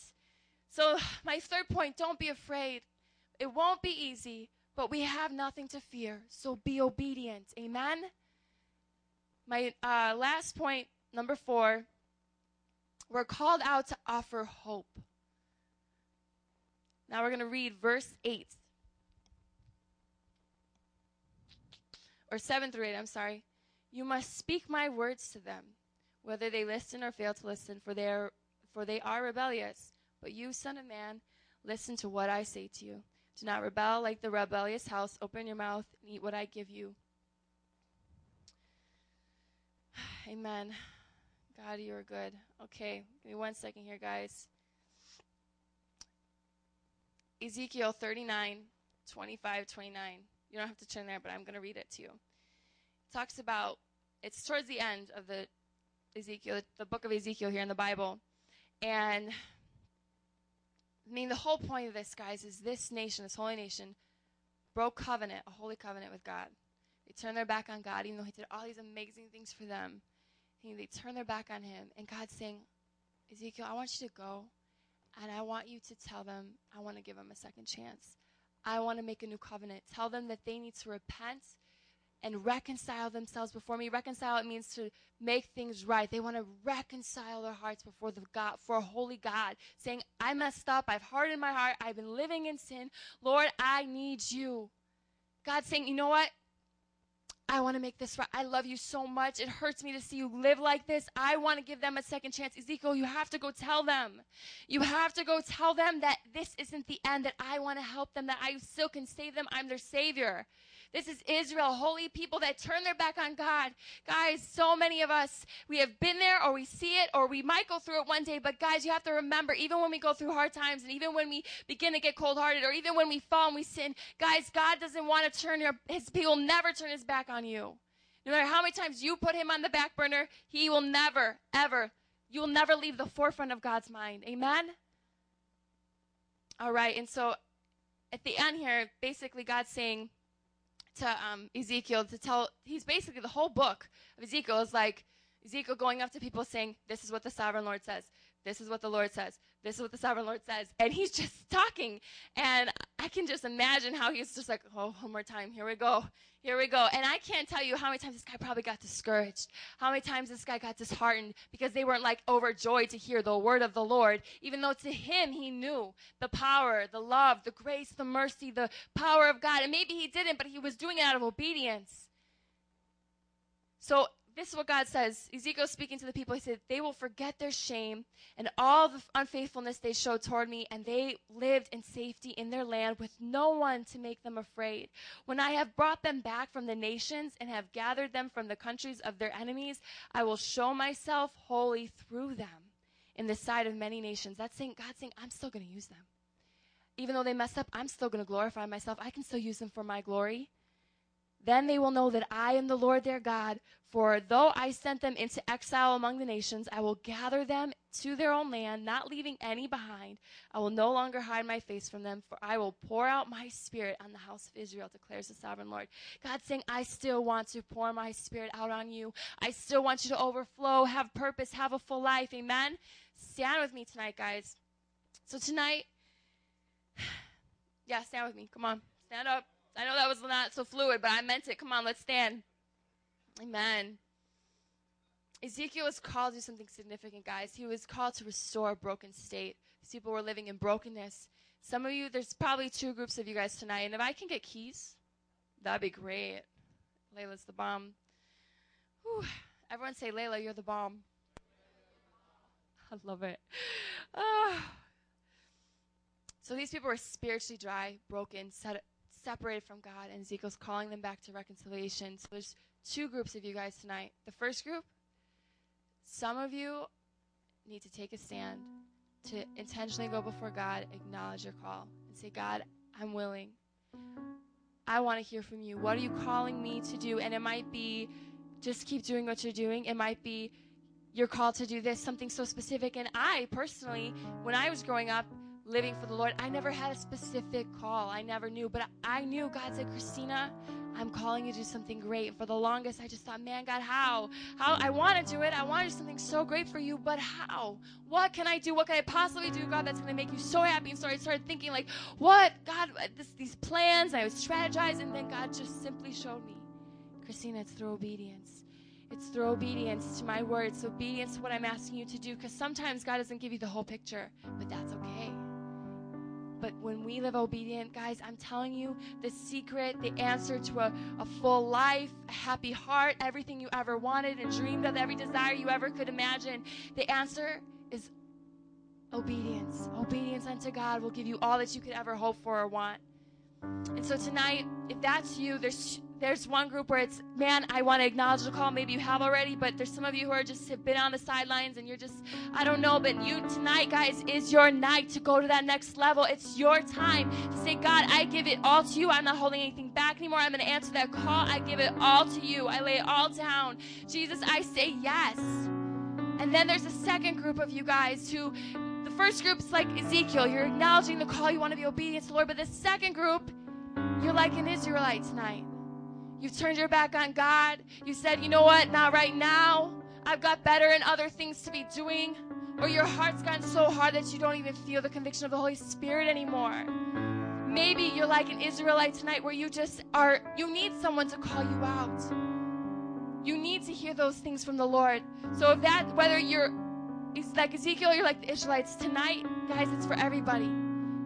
S7: So my third point, don't be afraid. It won't be easy, but we have nothing to fear. So be obedient. Amen. My uh, last point, number four, we're called out to offer hope. Now we're going to read verse 8. Or 7 through 8, I'm sorry. You must speak my words to them, whether they listen or fail to listen, for they are, for they are rebellious. But you, son of man, listen to what I say to you. Do not rebel like the rebellious house. Open your mouth and eat what I give you. Amen. God, you are good. Okay, give me one second here, guys. Ezekiel 39, 25, 29. You don't have to turn there, but I'm going to read it to you. It talks about, it's towards the end of the Ezekiel, the book of Ezekiel here in the Bible. And mean, the whole point of this, guys, is this nation, this holy nation, broke covenant, a holy covenant with God. They turned their back on God, even though He did all these amazing things for them. They turned their back on Him. And God's saying, Ezekiel, I want you to go, and I want you to tell them, I want to give them a second chance. I want to make a new covenant. Tell them that they need to repent and reconcile themselves before me. Reconcile it means to make things right. They want to reconcile their hearts before the God, for a holy God, saying, I messed up. I've hardened my heart. I've been living in sin. Lord, I need you. God saying, you know what? I want to make this right. I love you so much. It hurts me to see you live like this. I want to give them a second chance. Ezekiel, you have to go tell them. You have to go tell them that this isn't the end, that I want to help them, that I still can save them. I'm their savior. This is Israel, holy people that turn their back on God. Guys, so many of us, we have been there or we see it or we might go through it one day. But guys, you have to remember, even when we go through hard times and even when we begin to get cold hearted or even when we fall and we sin, guys, God doesn't want to turn your, his, he will never turn his back on you. No matter how many times you put him on the back burner, he will never, ever you will never leave the forefront of God's mind. Amen? All right, and so at the end here, basically God's saying to um, Ezekiel to tell, he's basically the whole book of Ezekiel is like Ezekiel going up to people saying, This is what the sovereign Lord says. This is what the Lord says. This is what the sovereign Lord says. And he's just talking. And I can just imagine how he's just like, oh, one more time. Here we go. Here we go. And I can't tell you how many times this guy probably got discouraged. How many times this guy got disheartened because they weren't like overjoyed to hear the word of the Lord, even though to him he knew the power, the love, the grace, the mercy, the power of God. And maybe he didn't, but he was doing it out of obedience. So this is what God says. Ezekiel speaking to the people, he said, They will forget their shame and all the unfaithfulness they showed toward me, and they lived in safety in their land with no one to make them afraid. When I have brought them back from the nations and have gathered them from the countries of their enemies, I will show myself holy through them in the sight of many nations. That's saying, God's saying, I'm still going to use them. Even though they messed up, I'm still going to glorify myself. I can still use them for my glory. Then they will know that I am the Lord their God. For though I sent them into exile among the nations, I will gather them to their own land, not leaving any behind. I will no longer hide my face from them, for I will pour out my spirit on the house of Israel, declares the sovereign Lord. God saying, I still want to pour my spirit out on you. I still want you to overflow, have purpose, have a full life. Amen? Stand with me tonight, guys. So tonight, yeah, stand with me. Come on. Stand up. I know that was not so fluid, but I meant it. Come on, let's stand. Amen. Ezekiel was called to do something significant, guys. He was called to restore a broken state. These people were living in brokenness. Some of you, there's probably two groups of you guys tonight, and if I can get keys, that'd be great. Layla's the bomb. Whew. Everyone say, Layla, you're the bomb. I love it. Ah. So these people were spiritually dry, broken, set, separated from God, and Ezekiel's calling them back to reconciliation. So there's two groups of you guys tonight. The first group, some of you need to take a stand to intentionally go before God, acknowledge your call, and say, God, I'm willing. I want to hear from you. What are you calling me to do? And it might be just keep doing what you're doing. It might be you're called to do this, something so specific. And I personally, when I was growing up, living for the Lord, I never had a specific call. I never knew. But I knew God said, Christina, I'm calling you to do something great. For the longest, I just thought, man, God, how? How? I want to do it. I want to do something so great for you, but how? What can I do? What can I possibly do, God, that's going to make you so happy? And so I started thinking, like, what? God, uh, this, these plans. I was strategizing, and then God just simply showed me, Christina, it's through obedience. It's through obedience to my words, obedience to what I'm asking you to do. Because sometimes God doesn't give you the whole picture, but that's. But when we live obedient, guys, I'm telling you the secret, the answer to a, a full life, a happy heart, everything you ever wanted and dreamed of, every desire you ever could imagine, the answer is obedience. Obedience unto God will give you all that you could ever hope for or want. And so tonight, if that's you, there's there's one group where it's, man, I want to acknowledge the call. Maybe you have already, but there's some of you who are just have been on the sidelines and you're just, I don't know. But you tonight, guys, is your night to go to that next level. It's your time to say, God, I give it all to you. I'm not holding anything back anymore. I'm going to answer that call. I give it all to you. I lay it all down. Jesus, I say yes. And then there's a second group of you guys who the first group's like Ezekiel. You're acknowledging the call. You want to be obedient to the Lord. But the second group, you're like an Israelite tonight. You've turned your back on God. You said, you know what? Not right now. I've got better and other things to be doing. Or your heart's gotten so hard that you don't even feel the conviction of the Holy Spirit anymore. Maybe you're like an Israelite tonight where you just are, you need someone to call you out. You need to hear those things from the Lord. So if that, whether you're it's like Ezekiel, you're like the Israelites, tonight, guys, it's for everybody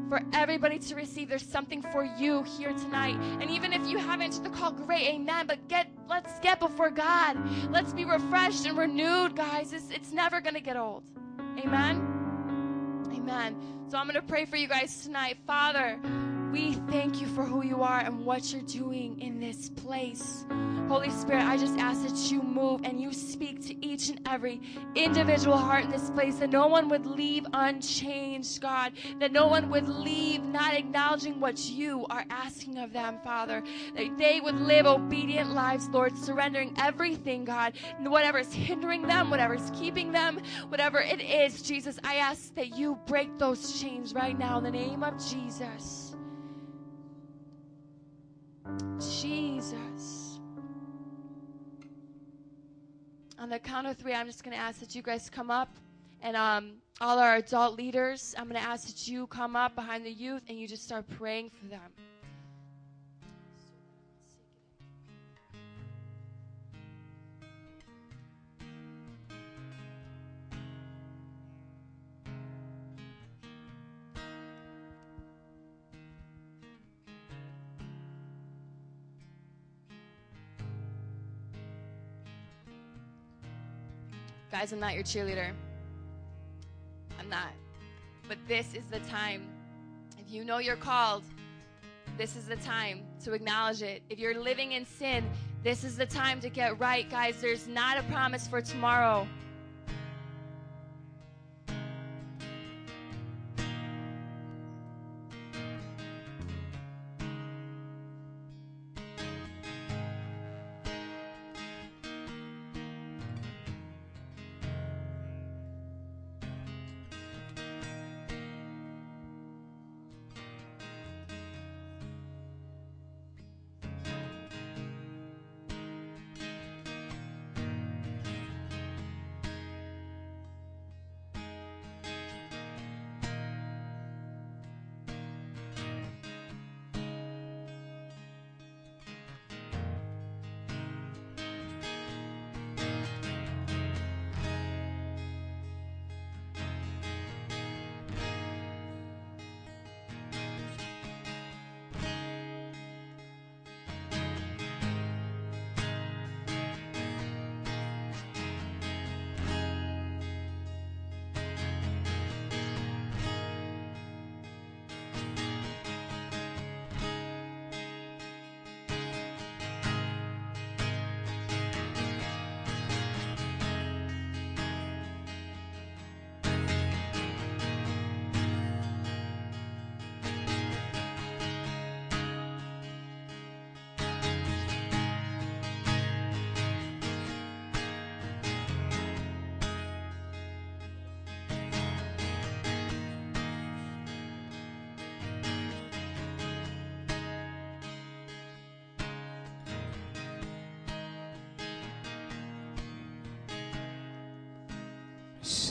S7: for everybody to receive. There's something for you here tonight. And even if you haven't answered the call, great, amen. But get let's get before God. Let's be refreshed and renewed, guys. It's, it's never gonna get old. Amen. Amen. So I'm gonna pray for you guys tonight. Father, We thank you for who you are and what you're doing in this place. Holy Spirit, I just ask that you move and you speak to each and every individual heart in this place, that no one would leave unchanged, God, that no one would leave not acknowledging what you are asking of them, Father, that they would live obedient lives, Lord, surrendering everything, God, and whatever's hindering them, whatever's keeping them, whatever it is, Jesus, I ask that you break those chains right now in the name of Jesus. Jesus. On the count of three, I'm just going to ask that you guys come up. And um, all our adult leaders, I'm going to ask that you come up behind the youth and you just start praying for them. Guys, I'm not your cheerleader. I'm not. But this is the time. If you know you're called, this is the time to acknowledge it. If you're living in sin, this is the time to get right, guys. There's not a promise for tomorrow.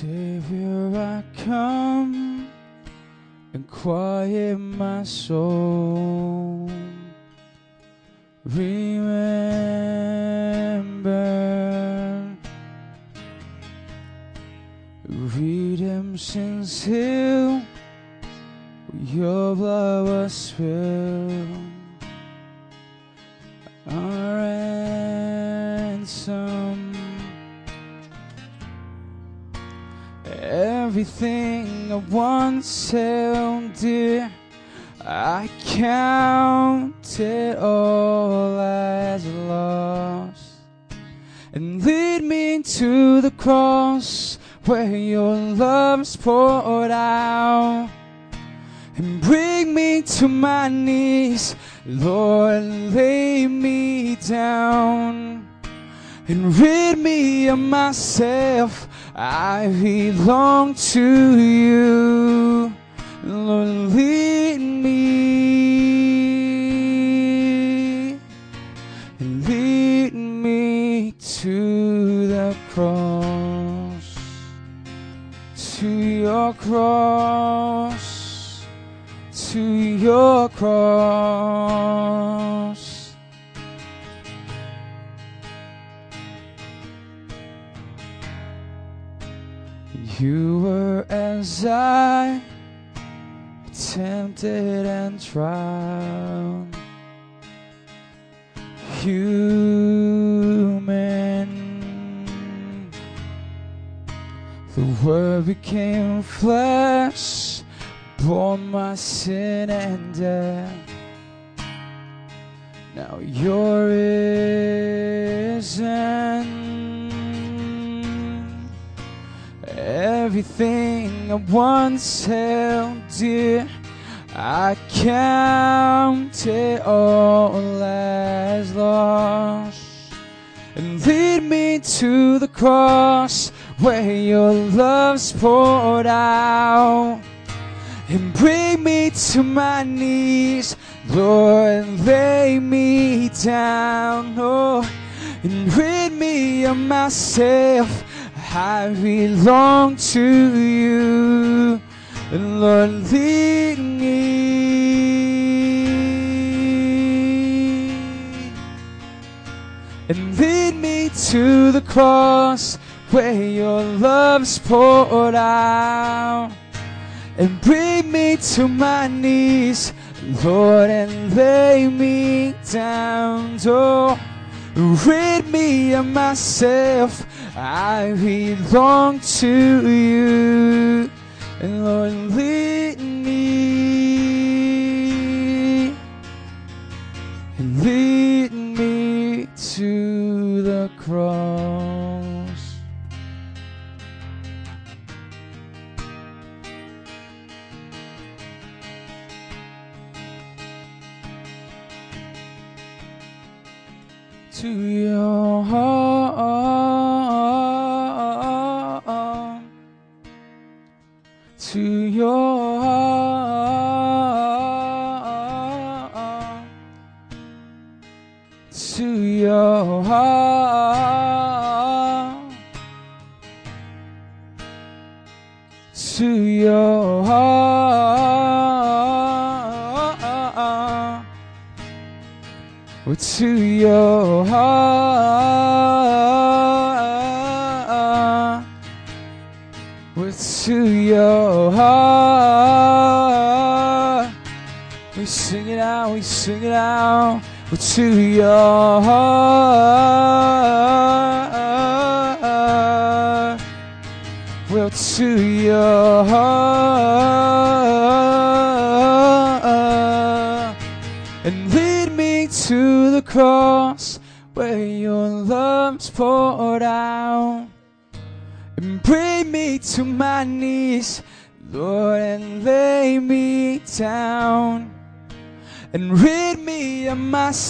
S4: Savior, I come and quiet my soul. Poured out. And bring me to my knees, Lord, lay me down and rid me of myself. I belong to you. Lord, lead To your cross. To your cross. You were as I, tempted and tried, human. Word became flesh, bore my sin and death. Now you're risen. Everything I once held dear, I count it all as lost. And lead me to the cross where your love's poured out. And bring me to my knees, Lord, lay me down. Oh, and rid me of myself. I belong to you. And Lord, lead me and lead me to the cross where your love's poured out and bring me to my knees lord and lay me down oh rid me of myself i belong to you and lord lead me lead me to the cross. To your heart,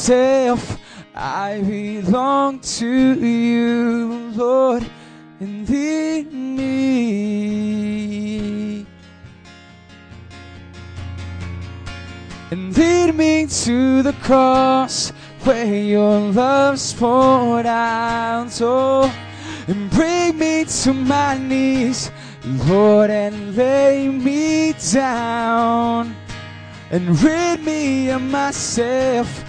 S4: myself. I belong to you, Lord, and lead me. And lead me to the cross where your love's poured out. Oh, and bring me to my knees, Lord, and lay me down and rid me of myself.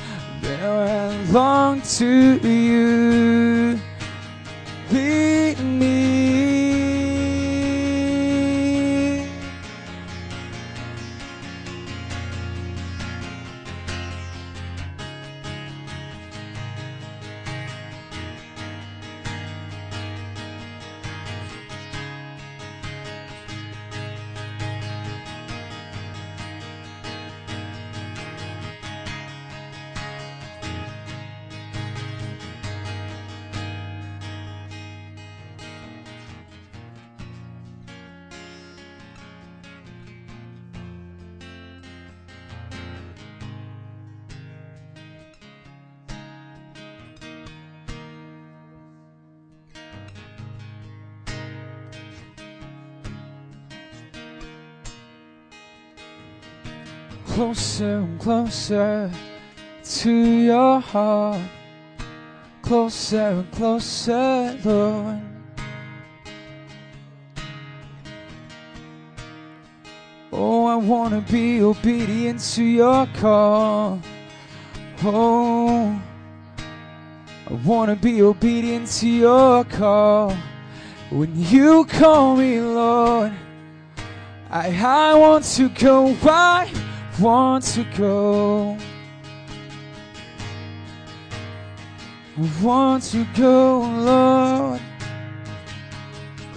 S4: There I long to you. Closer and closer to your heart. Closer and closer, Lord. Oh, I want to be obedient to your call. Oh, I want to be obedient to your call. When you call me, Lord, I, I want to go. I want to go. I want to go, Lord,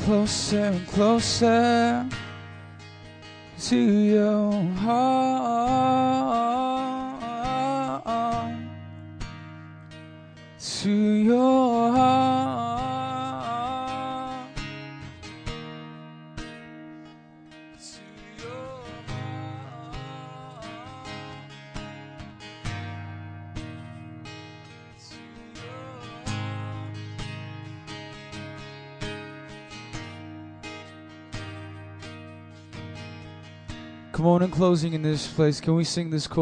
S4: closer and closer. to your heart. To your heart. Come on, in closing in this place, can we sing this chorus?